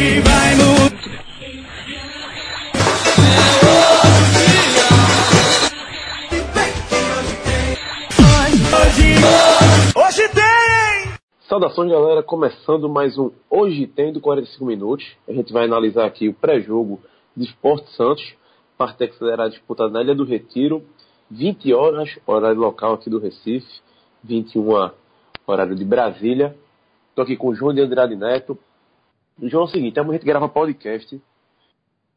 Hoje vai mudar. Hoje, hoje tem! Saudações, galera. Começando mais um Hoje Tem do 45 Minutos. A gente vai analisar aqui o pré-jogo de Esporte Santos, partida que será disputada na Ilha do Retiro, 20 horas, horário local aqui do Recife, 21 horário de Brasília. Estou aqui com o João de Andrade Neto. João é o seguinte, amanhã a gente grava podcast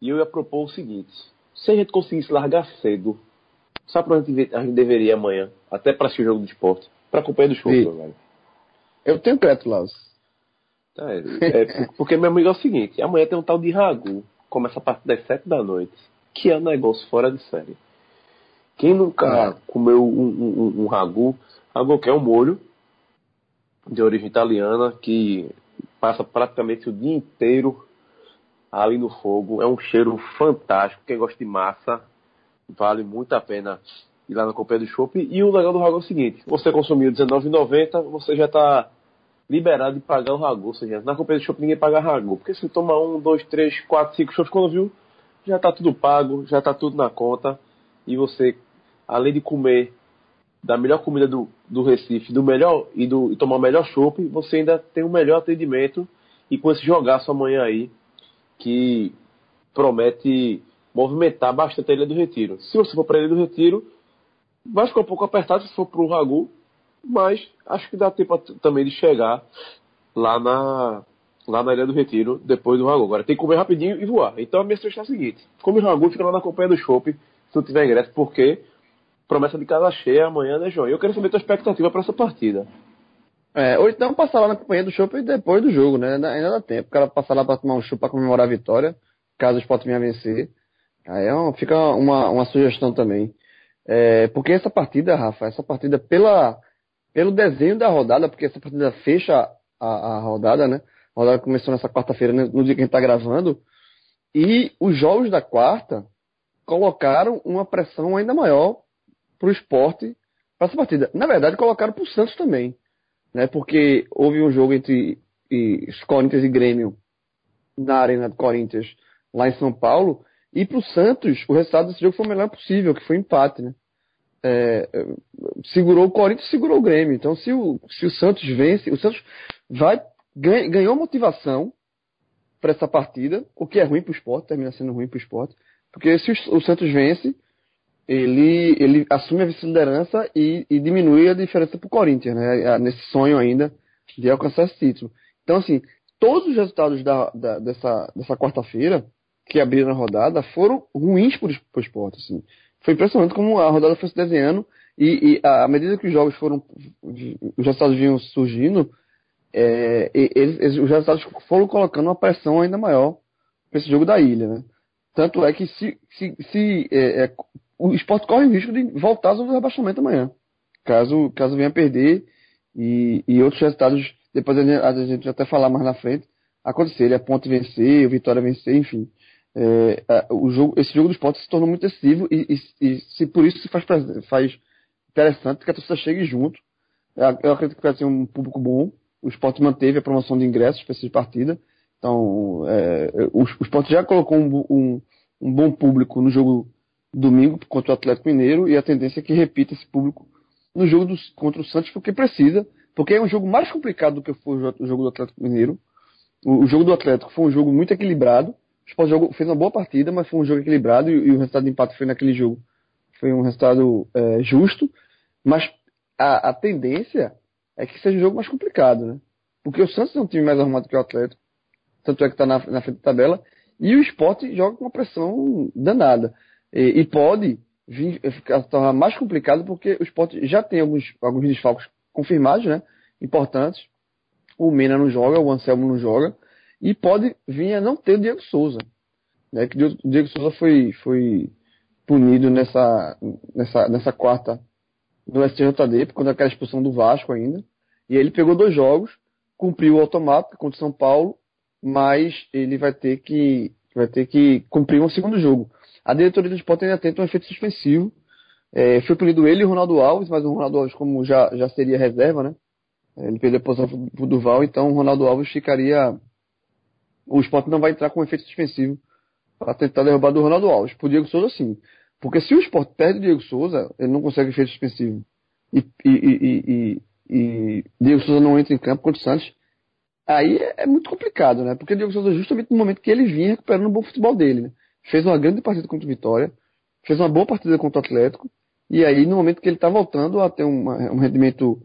e eu ia propor o seguinte, se a gente conseguisse largar cedo, sabe para onde a gente deveria amanhã, até para assistir o jogo do esporte, para acompanhar do show, velho. Eu tenho crédito, Laos. É, é, porque meu amigo é o seguinte, amanhã tem um tal de Ragu, começa a partir das sete da noite, que é um negócio fora de série. Quem nunca É. comeu um, um, um, um ragu, ragu que é um molho de origem italiana que passa praticamente o dia inteiro ali no fogo, é um cheiro fantástico, quem gosta de massa vale muito a pena ir lá na companhia do shopping. E o legal do ragu é o seguinte, você consumiu R$19,90, você já está liberado de pagar o ragu. Ou seja, na companhia do shopping ninguém paga ragu. Porque se toma um, dois, três, quatro, cinco shows, quando viu, já está tudo pago, já está tudo na conta. E você, além de comer da melhor comida do, do Recife, do melhor e, do, e tomar o melhor chopp, você ainda tem o melhor atendimento e com esse jogaço amanhã aí, que promete movimentar bastante a Ilha do Retiro. Se você for para a Ilha do Retiro, vai ficar um pouco apertado se for para o Ragu, mas acho que dá tempo também de chegar lá na, lá na Ilha do Retiro depois do Ragu. Agora tem que comer rapidinho e voar. Então a minha sugestão é a seguinte: come o Ragu fica lá na companhia do Chopp se não tiver ingresso, porque promessa de casa cheia amanhã, né, João? E Eu quero saber a tua expectativa para essa partida. É, ou então passar lá na companhia do shopping depois do jogo, né? Ainda, ainda dá tempo. O cara passar lá pra tomar um show pra comemorar a vitória, caso o Sport venha vencer. Aí é uma- fica uma, uma sugestão também. É, porque essa partida, Rafa, essa partida pela, pelo desenho da rodada, porque essa partida fecha a, a rodada, né? A rodada começou nessa quarta-feira, no dia que a gente tá gravando. E os jogos da quarta colocaram uma pressão ainda maior pro esporte para essa partida. Na verdade, colocaram pro Santos também né? Porque houve um jogo entre e, Corinthians e Grêmio na Arena do Corinthians, lá em São Paulo, e para o Santos, o resultado desse jogo foi o melhor possível, que foi empate, né? É, segurou o Corinthians, segurou o Grêmio. Então, se o, se o Santos vence, o Santos vai ganhou motivação para essa partida, o que é ruim para o esporte, termina sendo ruim para o esporte, porque se o, o Santos vence, ele, ele assume a vice-liderança e, e diminui a diferença para o Corinthians, né? Nesse sonho ainda de alcançar esse título. Então, assim, todos os resultados da, da- dessa, dessa quarta-feira que abriram a rodada foram ruins para o esporte. Assim. Foi impressionante como a rodada foi se desenhando e, e à medida que os jogos foram, os resultados vinham surgindo, é, eles, eles- os resultados foram colocando uma pressão ainda maior para esse jogo da ilha, né? Tanto é que se, se, se é, é, o esporte corre o risco de voltar do rebaixamento amanhã. Caso, caso venha perder e, e outros resultados, depois a gente, até falar mais na frente, acontecerem. A Ponte vencer, o Vitória vencer, enfim. É, é, o jogo, esse jogo do esporte se tornou muito decisivo e, e, e se por isso se faz, faz interessante que a torcida chegue junto. Eu, acredito que vai ser um público bom. O esporte manteve a promoção de ingressos para essa partida. Então, é, o, o esporte já colocou um, um, um bom público no jogo domingo contra o Atlético Mineiro e a tendência é que repita esse público no jogo dos- contra o Santos porque precisa, porque é um jogo mais complicado do que foi o jo- o jogo do Atlético Mineiro. O, o jogo do Atlético foi um jogo muito equilibrado. O Sport fez uma boa partida, mas foi um jogo equilibrado e, e o resultado de empate foi naquele jogo. Foi um resultado é, justo, mas a, a tendência é que seja um jogo mais complicado, né? Porque o Santos é um time mais arrumado que o Atlético, tanto é que está na, na frente da tabela, e o Sport joga com uma pressão danada. E, e pode vir, ficar tornar mais complicado porque o Sport já tem alguns, alguns desfalques confirmados, né? Importantes. O Mena não joga, o Anselmo não joga. E pode vir a não ter o Diego Souza. Né? Que o Diego Souza foi, foi punido nessa, nessa, nessa quarta no STJD, por conta daquela expulsão do Vasco ainda. E ele pegou dois jogos, cumpriu o automático contra o São Paulo, mas ele vai ter que, vai ter que cumprir um segundo jogo. A diretoria do esporte ainda tenta um efeito suspensivo. É, foi punido ele e o Ronaldo Alves, mas o Ronaldo Alves, como já, já seria reserva, né? Ele perdeu a posição pro Duval, então o Ronaldo Alves ficaria o Sport não vai entrar com um efeito suspensivo para tentar derrubar do Ronaldo Alves. Pro Diego Souza, sim. Porque se o Sport perde o Diego Souza, ele não consegue efeito suspensivo. E, e, e, e, e Diego Souza não entra em campo contra o Santos. Aí é, é muito complicado, né? Porque o Diego Souza, justamente no momento que ele vinha recuperando o bom futebol dele, né? Fez uma grande partida contra o Vitória, fez uma boa partida contra o Atlético, e aí no momento que ele está voltando a ter uma, um rendimento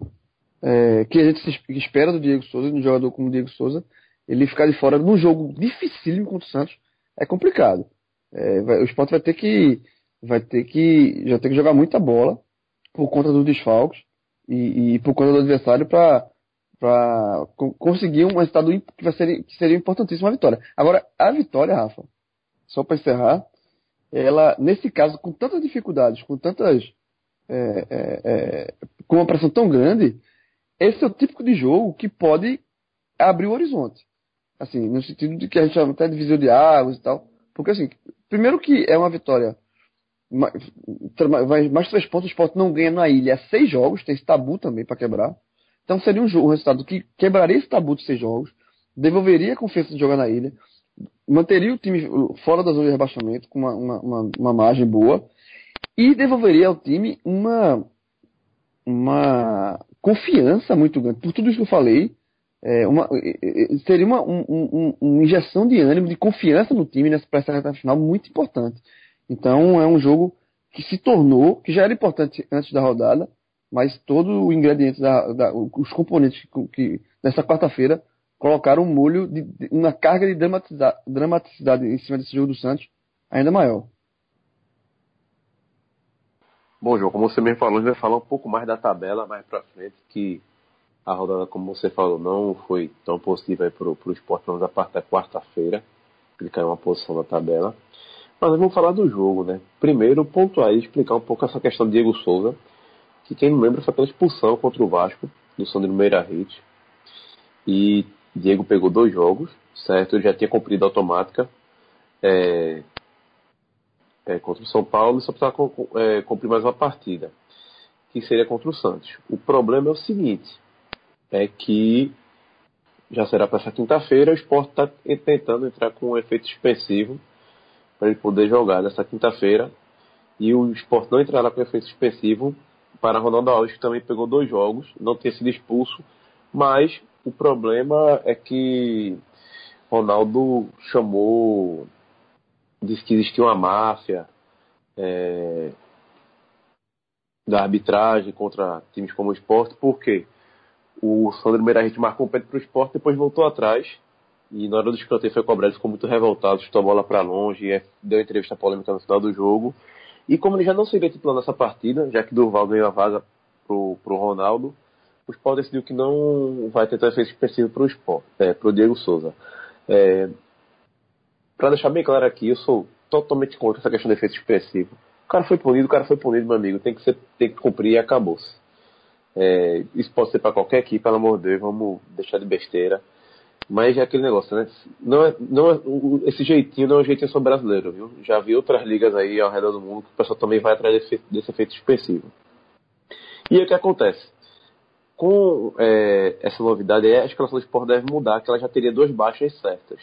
é, que a gente espera do Diego Souza, de um jogador como o Diego Souza, ele ficar de fora num jogo dificílimo contra o Santos é complicado. É, vai, o Sport vai ter que vai ter que já ter que jogar muita bola por conta dos desfalques e, e por conta do adversário para para conseguir um resultado que, vai ser, que seria importantíssimo a vitória. Agora, a vitória, Rafa, só para encerrar, ela, nesse caso, com tantas dificuldades, com tantas. É, é, é, com uma pressão tão grande, esse é o típico de jogo que pode abrir o horizonte. Assim, no sentido de que a gente chama até de visão de águas e tal. Porque, assim, primeiro que é uma vitória. Vai mais três pontos, o esporte não ganha na ilha há seis jogos, tem esse tabu também para quebrar. Então seria um, jogo, um resultado que quebraria esse tabu de seis jogos, devolveria a confiança de jogar na ilha, manteria o time fora da zona de rebaixamento com uma, uma, uma, uma margem boa e devolveria ao time uma, uma confiança muito grande. Por tudo isso que eu falei, é, uma, seria uma um, um, uma injeção de ânimo, de confiança no time nessa pressa reta final muito importante. Então é um jogo que se tornou, que já era importante antes da rodada, mas todo o ingrediente, da, da os componentes que, que nessa quarta-feira colocaram um molho, de, de, uma carga de dramaticidade, dramaticidade em cima desse jogo do Santos ainda maior. Bom, João, como você mesmo falou, a gente vai falar um pouco mais da tabela mais pra frente, que a rodada, como você falou, não foi tão positiva para o esporte, pelo menos a parte da quarta-feira, ele caiu uma posição da tabela. Mas vamos falar do jogo, né? Primeiro, pontuar e explicar um pouco essa questão de Diego Souza, que quem não lembra foi aquela expulsão contra o Vasco, do Sandro Meira Hit. E Diego pegou dois jogos, certo? Ele já tinha cumprido a automática é, é, contra o São Paulo e só precisava é, cumprir mais uma partida, que seria contra o Santos. O problema é o seguinte, é que já será para essa quinta-feira, o esporte está tentando entrar com um efeito suspensivo para ele poder jogar nessa quinta-feira. E o esporte não entrará com efeito suspensivo para Ronaldo Alves, que também pegou dois jogos, não tinha sido expulso, mas o problema é que Ronaldo chamou, disse que existia uma máfia é, da arbitragem contra times como o esporte, por quê? O Sandro Meirahit marcou um pé para o esporte, depois voltou atrás, e na hora do escanteio foi cobrado, ficou muito revoltado, chutou a bola para longe, e deu entrevista polêmica no final do jogo, e como ele já não seria titular nessa partida, já que Durval ganhou a vaga pro, pro Ronaldo, o Sport decidiu que não vai tentar efeito específico pro Sport, é, pro Diego Souza. É, para deixar bem claro aqui, eu sou totalmente contra essa questão de efeito expressivo. O cara foi punido, o cara foi punido, meu amigo. Tem que, ser, tem que cumprir e acabou-se. É, isso pode ser para qualquer equipe, pelo amor de Deus, vamos deixar de besteira. Mas é aquele negócio, né? Não é, não é, esse jeitinho não é um jeitinho só brasileiro, viu? Já vi outras ligas aí ao redor do mundo que o pessoal também vai atrás desse, desse efeito expressivo. E o que acontece? Com é, essa novidade, a escalação do esporte deve mudar, que ela já teria duas baixas certas,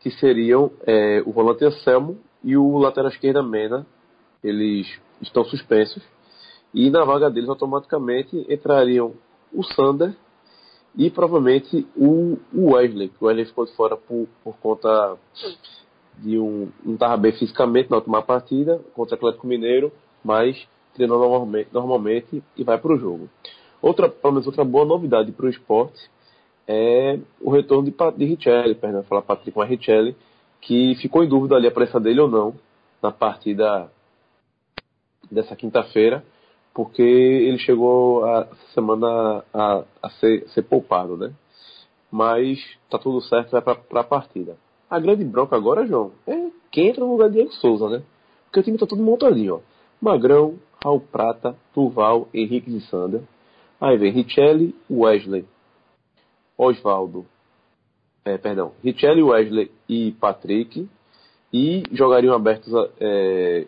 que seriam é, o volante Anselmo e o lateral esquerda Mena. Eles estão suspensos. E na vaga deles automaticamente entrariam o Sander e provavelmente o, Wesley, o Wesley ficou de fora por, por conta de um. não estava bem fisicamente na última partida contra o Atlético Mineiro, mas treinou normalmente, normalmente e vai para o jogo. Outra, pelo menos outra boa novidade para o esporte é o retorno de, de Richelli, perdão, falar Patrick, mas Richelli, que ficou em dúvida ali a presença dele ou não na partida dessa quinta-feira porque ele chegou a semana a, a ser, ser, poupado, né? Mas tá tudo certo, vai para a partida. A grande bronca agora, João, é quem entra no lugar de Diego Souza, né? Porque o time tá todo montadinho, ó. Magrão, Raul Prata, Tuval, Henrique de Sander. Aí vem Richelli, Wesley, Osvaldo, é, perdão, Richelli, Wesley e Patrick. E jogariam abertos é,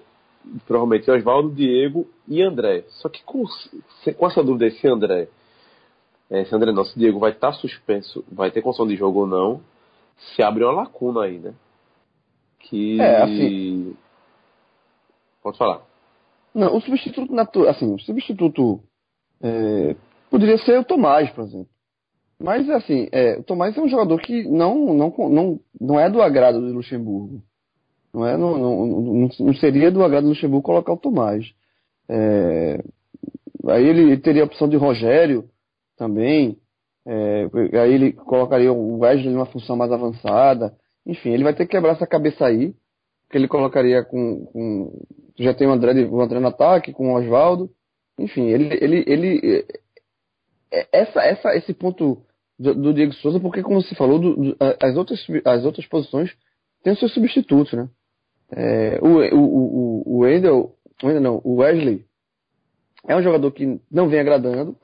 provavelmente Oswaldo, Diego e André. Só que com, com essa dúvida se André, é, se André não, se Diego vai estar tá suspenso, vai ter condição de jogo ou não, se abre uma lacuna aí, né? Que. É, assim- Pode falar. Não, o substituto natural, assim, o substituto é, poderia ser o Tomás, por exemplo. Mas, assim, é, o Tomás é um jogador que não, não, não, não é do agrado do Luxemburgo. Não, é, não, não, não, seria do agrado do Luxemburgo colocar o Tomás. É, aí ele teria a opção de Rogério também. é, aí ele colocaria o Wesley numa função mais avançada. Enfim, ele vai ter que quebrar essa cabeça aí. Que ele colocaria com, com já tem o André, o André no ataque, com o Oswaldo. Enfim, ele, ele, ele é, essa, essa, esse ponto do, do Diego Souza, porque como você falou, do, do, as, outras, as outras posições têm seus substitutos, né? É, o, o, o, o Wendel, o Wendel não, o Wesley é um jogador que não vem agradando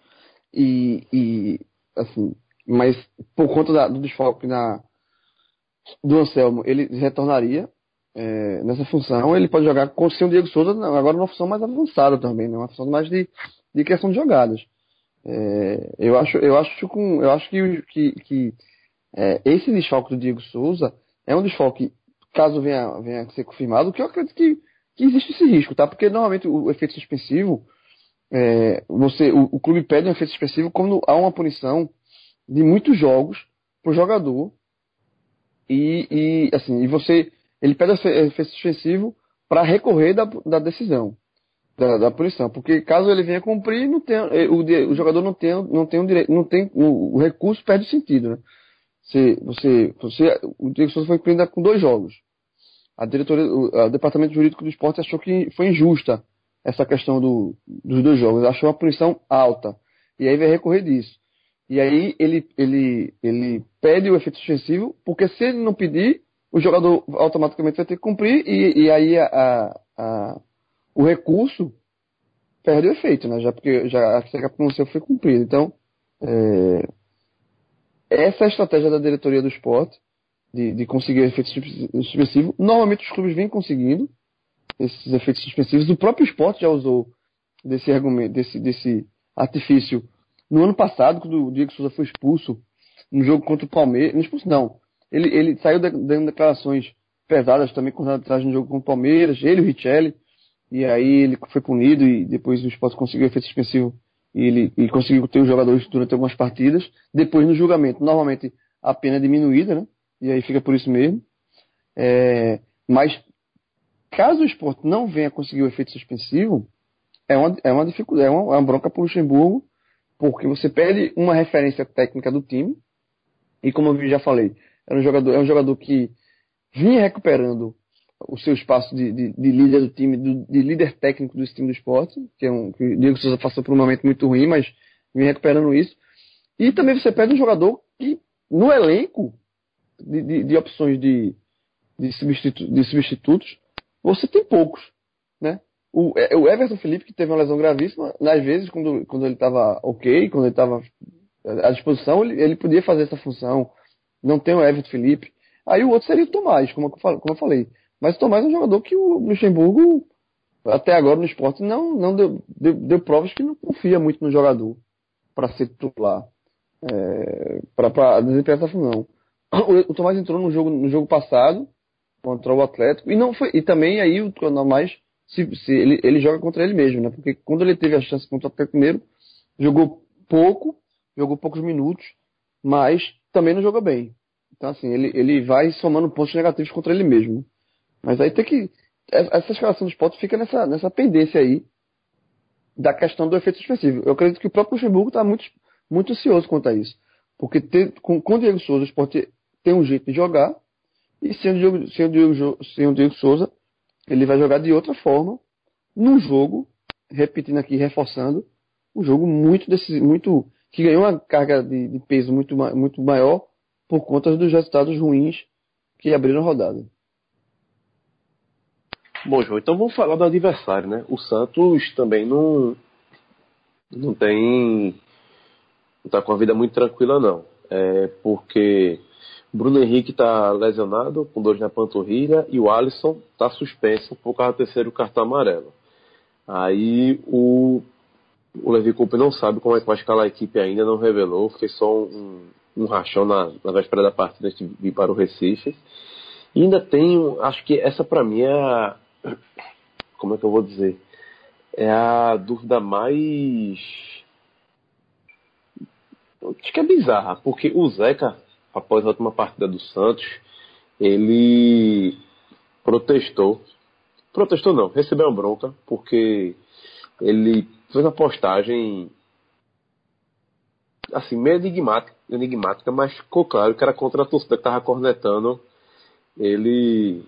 e, e assim, mas por conta da, do desfoque na, do Anselmo, ele retornaria é, nessa função. Ele pode jogar com o Diego Souza agora numa função mais avançada também, né? uma função mais de, de de jogadas. É, eu acho, eu acho, com, eu acho que, que, que é, esse desfalque do Diego Souza é um desfalque, caso venha, venha a ser confirmado, que eu acredito que, que existe esse risco, tá? Porque normalmente o, efeito suspensivo, é, você, o, o, clube pede um efeito suspensivo quando há uma punição de muitos jogos o jogador e, e, assim, e você, ele pede efeito suspensivo para recorrer da, da decisão da, da punição, porque caso ele venha cumprir, não tem, o, o jogador não tem, não tem um direito, não tem, o, o recurso perde sentido, né? Se você, você, o Diego foi cumprido com dois jogos. A diretoria, o, o, departamento jurídico do esporte achou que foi injusta essa questão do, dos dois jogos, achou uma punição alta e aí vai recorrer disso. E aí ele, ele, ele pede o efeito suspensivo, porque se ele não pedir, o jogador automaticamente vai ter que cumprir e, e aí a, a o recurso perde o efeito, né? Já porque já a pronúncia foi cumprida. Então, é, essa é a estratégia da diretoria do esporte, de, de conseguir efeitos suspensivos. Normalmente os clubes vêm conseguindo esses efeitos suspensivos. O próprio esporte já usou desse argumento, desse, desse artifício no ano passado, quando o Diego Souza foi expulso no jogo contra o Palmeiras. Não expulso, não. Ele, ele saiu dando declarações pesadas também com atrás no jogo contra o Palmeiras, ele e o Richelli. E aí ele foi punido e depois o esporte conseguiu efeito suspensivo e ele, ele conseguiu ter os jogadores durante algumas partidas. Depois no julgamento, normalmente a pena é diminuída, né? E aí fica por isso mesmo. É, mas caso o esporte não venha conseguir o efeito suspensivo, é uma, é uma dificuldade, é uma, é uma bronca para o Luxemburgo, porque você perde uma referência técnica do time, e como eu já falei, é um jogador, é um jogador que vinha recuperando o seu espaço de, de, de líder do time, do, de líder técnico do time do esporte, que é um que o Diego Souza passou por um momento muito ruim, mas vem recuperando isso. E também você perde um jogador que, no elenco de, de, de opções de, de, substitu, de substitutos, você tem poucos. Né? O, é, o Everton Felipe, que teve uma lesão gravíssima, às vezes, quando, quando ele estava ok, quando ele estava à disposição, ele, ele podia fazer essa função. Não tem o Everton Felipe. Aí o outro seria o Tomás, como eu, falei. Mas o Tomás é um jogador que o Luxemburgo, até agora no esporte, não, não deu, deu, deu provas que não confia muito no jogador para ser titular, é, para desempenhar essa função. O, o Tomás entrou no jogo, no jogo passado contra o Atlético e não foi e também aí o Tomás se, se ele, ele joga contra ele mesmo, né? Porque quando ele teve a chance contra o Atlético Mineiro, jogou pouco, jogou poucos minutos, mas também não jogou bem. Então assim, ele, ele vai somando pontos negativos contra ele mesmo. Mas aí tem que. Essa escalação do esporte fica nessa, nessa pendência aí da questão do efeito suspensivo. Eu acredito que o próprio Luxemburgo está muito, muito ansioso quanto a isso. Porque ter, com, com o Diego Souza, o esporte tem um jeito de jogar, e sem o, Diego, sem, o Diego, sem o Diego Souza, ele vai jogar de outra forma, num jogo, repetindo aqui, reforçando, um jogo muito, decisivo, muito que ganhou uma carga de, de peso muito, muito maior por conta dos resultados ruins que abriram a rodada. Bom, João, então vamos falar do adversário, né? O Santos também não, não tem. não tá com a vida muito tranquila, não. É porque Bruno Henrique está lesionado, com dores na panturrilha, e o Alisson está suspenso por causa do terceiro cartão amarelo. Aí o, o Levi Coupe não sabe como é que vai escalar a equipe ainda, não revelou, fez só um, um rachão na, na véspera da partida de vir para o Recife. E ainda tenho, acho que essa para mim é a, como é que eu vou dizer? É a dúvida mais acho que é bizarra, porque o Zeca, após a última partida do Santos, ele protestou. Protestou não, recebeu uma bronca, porque ele fez uma postagem assim, meio enigmática, enigmática, mas ficou claro que era contra a torcida que estava cornetando ele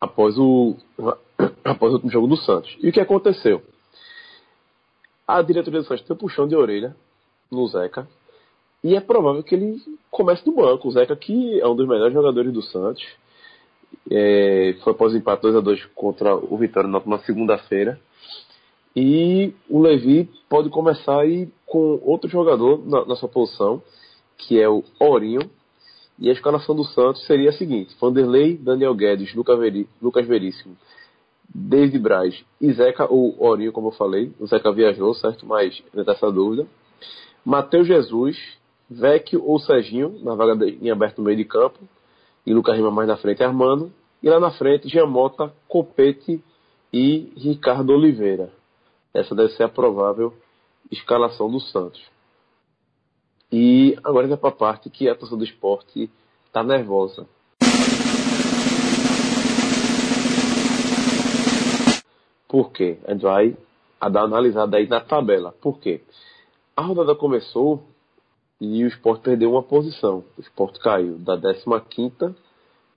após o após o último jogo do Santos. E o que aconteceu? A diretoria do Santos tem um puxão de orelha no Zeca. E é provável que ele comece no banco. O Zeca, que é um dos melhores jogadores do Santos, é, foi após o empate 2x2 contra o Vitória na última segunda-feira. E o Levi pode começar aí com outro jogador na, na, sua posição, que é o Orinho. E a escalação do Santos seria a seguinte: Vanderlei, Daniel Guedes, Lucas, Veri, Lucas Veríssimo, David Braz e Zeca ou Orinho, como eu falei. O Zeca viajou, certo? Mas ainda essa dúvida. Matheus Jesus, Vecchio ou Serginho, na vaga em aberto no meio de campo, e Lucas Rima mais na frente Armando, e lá na frente Giamota, Copete e Ricardo Oliveira. Essa deve ser a provável escalação do Santos. E agora vai para a parte que a torcida do esporte está nervosa. Por quê? A gente vai dar uma analisada aí na tabela. Por quê? A rodada começou e o esporte perdeu uma posição. O esporte caiu da 15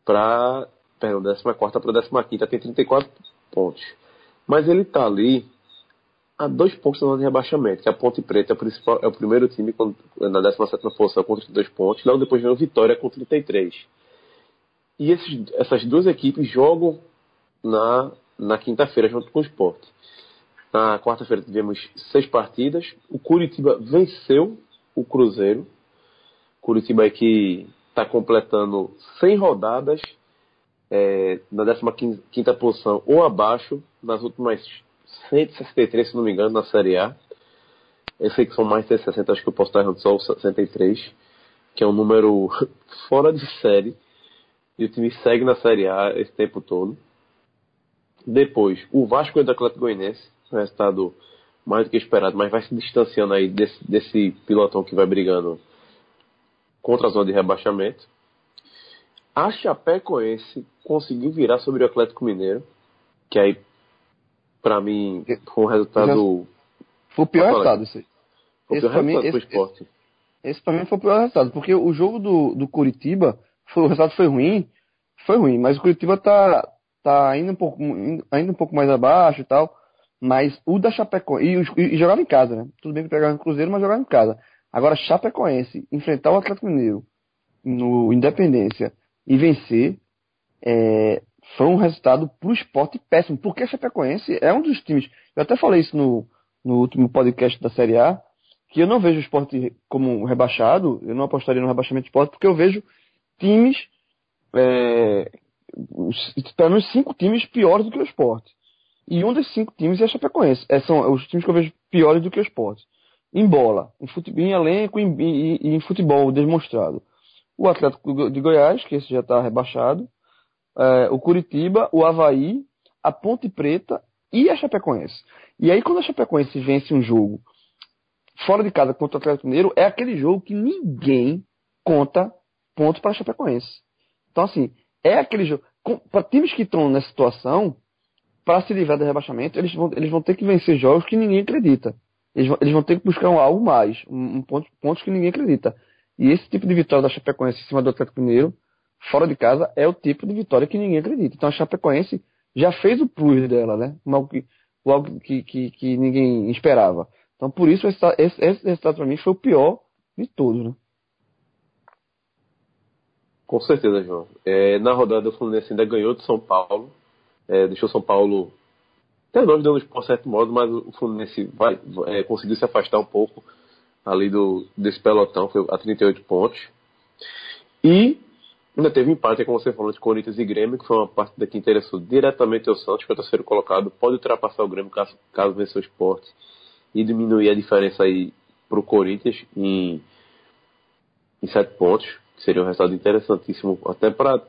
para. Perdão, 14 para 15, tem 34 pontos. Mas ele está ali a dois pontos da zona de rebaixamento, que a Ponte Preta é o, é o primeiro time com, na 17 posição com 32 pontos, logo depois vem o Vitória com 33. E esses, essas duas equipes jogam na, na quinta-feira junto com o esporte. Na quarta-feira tivemos seis partidas. O Curitiba venceu o Cruzeiro. Curitiba é que está completando 100 rodadas é, na 15 posição ou abaixo nas últimas 163, se não me engano, na Série A. Eu sei que são mais de 60, acho que eu posso estar errando só o 63, que é um número fora de série. E o time segue na Série A esse tempo todo. Depois, o Vasco e o Atlético Goianiense um resultado mais do que esperado, mas vai se distanciando aí desse, desse pilotão que vai brigando contra a zona de rebaixamento. A Chapecoense conseguiu virar sobre o Atlético Mineiro, que aí, para mim, um resultado. Foi o pior resultado, isso aí. Foi o pior resultado mim, pro esse, esporte. Esse, pra mim foi o pior resultado, porque o jogo do, do Curitiba, foi, o resultado foi ruim, foi ruim, mas o Curitiba tá, tá ainda, um pouco, ainda um pouco mais abaixo e tal. Mas o da Chapecoense. E, e, jogava em casa, né? Tudo bem que pegava no Cruzeiro, mas jogava em casa. Agora, Chapecoense, enfrentar o Atlético Mineiro no Independência e vencer, é, foi um resultado pro esporte péssimo. Porque a Chapecoense é um dos times. Eu até falei isso no, no último podcast da Série A, que eu não vejo o esporte como rebaixado, eu não apostaria no rebaixamento do esporte, porque eu vejo times, é, pelo menos cinco times piores do que o esporte. E um desses cinco times é a Chapecoense. É, são os times que eu vejo piores do que o esporte. Em bola, em, futebol, em elenco e em, em, futebol demonstrado. O Atlético de Goiás, que esse já está rebaixado. É, o Curitiba, o Havaí, a Ponte Preta e a Chapecoense. E aí, quando a Chapecoense vence um jogo fora de casa contra o Atlético Mineiro, é aquele jogo que ninguém conta pontos para a Chapecoense. Então, assim, é aquele jogo. Para times que estão nessa situação, para se livrar do rebaixamento, eles vão, eles vão ter que vencer jogos que ninguém acredita. Eles vão, eles vão ter que buscar um, algo mais, um, um ponto, pontos que ninguém acredita. E esse tipo de vitória da Chapecoense em cima do Atlético Mineiro, fora de casa, é o tipo de vitória que ninguém acredita. Então a Chapecoense já fez o plus dela, né? Algo que, algo que, que, que ninguém esperava. Então por isso esse, esse, resultado para mim foi o pior de todos, né? Com certeza, João. É, na rodada o Fluminense ainda ganhou de São Paulo, é, deixou São Paulo até nós dando por certo modo, mas o Fluminense vai, é, conseguiu se afastar um pouco ali do, desse pelotão, foi a 38 pontos. E ainda teve empate, como você falou, de Corinthians e Grêmio, que foi uma partida que interessou diretamente ao Santos, que é o terceiro colocado, pode ultrapassar o Grêmio caso, caso vença o esporte e diminuir a diferença aí para o Corinthians em em sete pontos, que seria um resultado interessantíssimo até para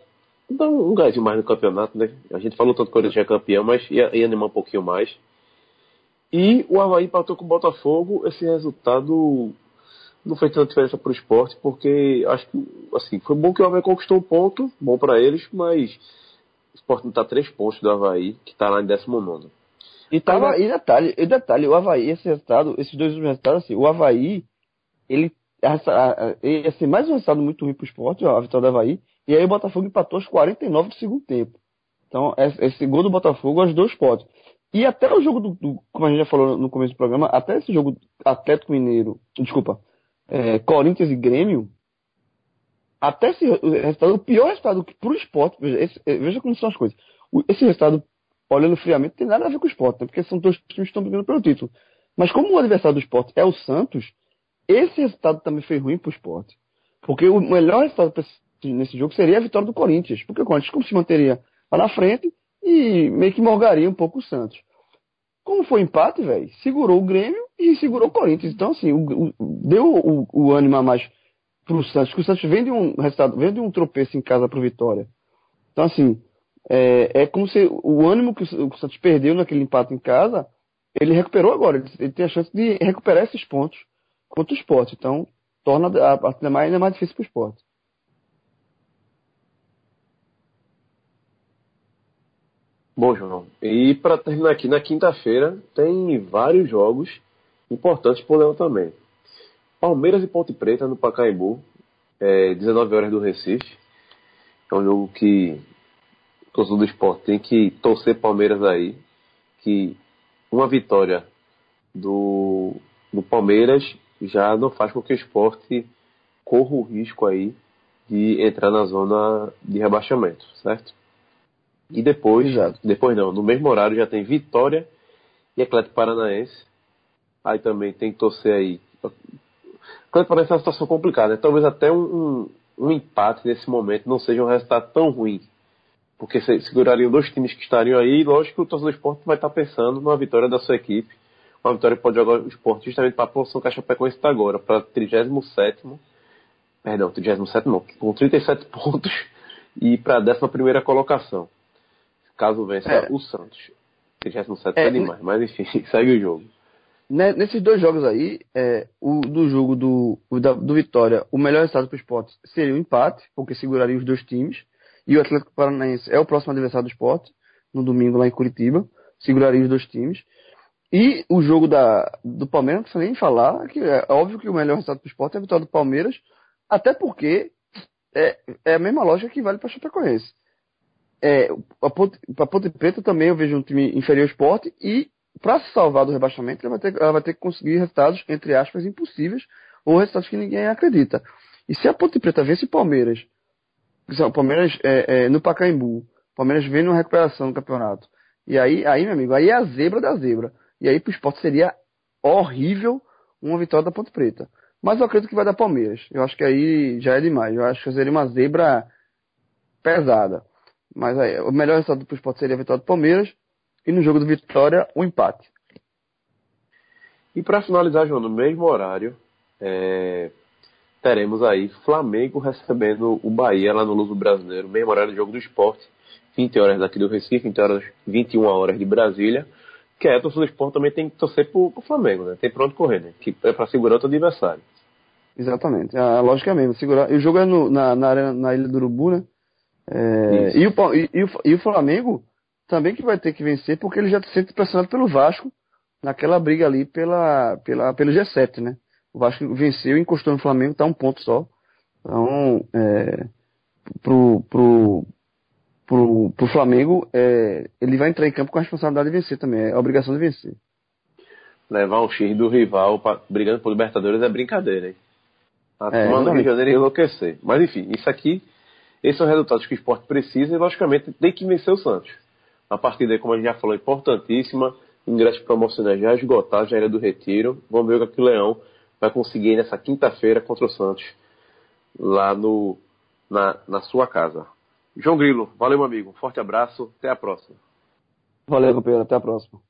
dar um gás mais no campeonato, né? A gente falou tanto que o Corinthians é campeão, mas ia, ia animar um pouquinho mais. E o Havaí empatou com o Botafogo. Esse resultado não fez tanta diferença para o esporte, porque acho que assim, foi bom que o Havaí conquistou um ponto, bom para eles, mas o esporte não está três pontos do Havaí, que está lá em 19. E, tava, e detalhe, e detalhe, o Havaí, esse resultado, esses dois resultados, assim, o Havaí, ele ia ser mais um resultado muito ruim para o esporte, a vitória do Havaí, e aí o Botafogo empatou aos 49 do segundo tempo. Então, esse gol do Botafogo aos dois pontos. E até o jogo do, do, como a gente já falou no começo do programa, até esse jogo Atlético Mineiro, desculpa, é, Corinthians e Grêmio, até esse resultado, o pior resultado para o esporte, veja, esse, é, veja como são as coisas. Esse resultado, olhando friamente, tem nada a ver com o esporte, né? porque são dois times que estão brigando pelo título. Mas como o adversário do esporte é o Santos, esse resultado também foi ruim para o esporte. Porque o melhor resultado nesse jogo seria a vitória do Corinthians. Porque o Corinthians como se manteria lá na frente e meio que morgaria um pouco o Santos. Como foi empate, velho, segurou o Grêmio e segurou o Corinthians. Então, assim, o, o, deu o, o ânimo a mais pro Santos, que o Santos vem de um resultado, vem de um tropeço em casa pro Vitória. Então, assim, é, é como se o ânimo que o, Santos perdeu naquele empate em casa, ele recuperou agora. Ele, ele tem a chance de recuperar esses pontos contra o esporte. Então, torna a partida mais, ainda mais difícil para o esporte. Bom, João, e para terminar aqui, na quinta-feira tem vários jogos importantes por Leão também. Palmeiras e Ponte Preta no Pacaembu, é, 19 horas do Recife. É um jogo que o torcedor do esporte tem que torcer Palmeiras aí, que uma vitória do, do Palmeiras já não faz com que o esporte corra o risco aí de entrar na zona de rebaixamento, certo? E depois, Exato. depois não, no mesmo horário já tem Vitória e Atlético Paranaense. Aí também tem que torcer aí. Atlético Paranaense é uma situação complicada, né? talvez até um, um, um, empate nesse momento não seja um resultado tão ruim. Porque segurariam dois times que estariam aí, e lógico que o torcedor do esporte vai estar pensando numa vitória da sua equipe. Uma vitória que pode jogar o esporte justamente para a posição que a Chapecoense está agora, para 37 perdão, 37 não, com 37 pontos e para a 11 colocação caso vença é. o Santos. 37 é, é demais, mas enfim, segue o jogo. Né, nesses dois jogos aí, é, o do jogo do, o da, do Vitória, o melhor resultado para o esporte seria o um empate, porque seguraria os dois times. E o Atlético Paranaense é o próximo adversário do esporte, no domingo lá em Curitiba. Seguraria os dois times. E o jogo da, do Palmeiras, não precisa nem falar, que é óbvio que o melhor resultado para o esporte é a vitória do Palmeiras, até porque é, é a mesma lógica que vale para o Chapecoense é, a, Ponte, a Ponte Preta também eu vejo um time inferior ao esporte e para se salvar do rebaixamento ela vai, ter, ela vai ter que conseguir resultados, entre aspas, impossíveis ou resultados que ninguém acredita. E se a Ponte Preta vence o Palmeiras, o Palmeiras é, é, no Pacaembu, o Palmeiras vem numa recuperação do campeonato, e aí, aí, meu amigo, aí é a zebra da zebra. E aí pro esporte seria horrível uma vitória da Ponte Preta. Mas eu acredito que vai dar Palmeiras. Eu acho que aí já é demais. Eu acho que seria uma zebra pesada. Mas aí, o melhor resultado para o esporte seria a vitória do Palmeiras. E no jogo do Vitória, o um empate. E para finalizar, João, no mesmo horário, é, teremos aí Flamengo recebendo o Bahia lá no Luso Brasileiro, mesmo horário do jogo do esporte, 20 horas daqui do Recife, 20 horas, 21 horas de Brasília. Que é, a torcida do esporte também tem que torcer pro, pro Flamengo, né? Tem pronto correr, né? Que é para segurar o adversário. Exatamente. A lógica é mesmo, segurar. E o jogo é no, na, na, na Ilha do Urubu, né? É, e, o, e, e, o, e o Flamengo também que vai ter que vencer, porque ele já se sente pressionado pelo Vasco naquela briga ali pela, pela, pelo G7, né? O Vasco venceu e encostou no Flamengo, tá um ponto só. Então, é, pro, pro, pro, pro Flamengo, é, ele vai entrar em campo com a responsabilidade de vencer também, é a obrigação de vencer. Levar um X do rival pra, brigando por Libertadores é brincadeira, hein? A é, turma do Rio de Janeiro enlouquecer. Mas enfim, isso aqui esses são resultados que o esporte precisa e, logicamente, tem que vencer o Santos. A partir daí, como a gente já falou, importantíssima. Ingressos promocionais já esgotados, já era do retiro. Vamos ver o que o Leão vai conseguir nessa quinta-feira contra o Santos, lá no, na, na sua casa. João Grilo, valeu, meu amigo. Forte abraço. Até a próxima. Valeu, companheiro. Até a próxima.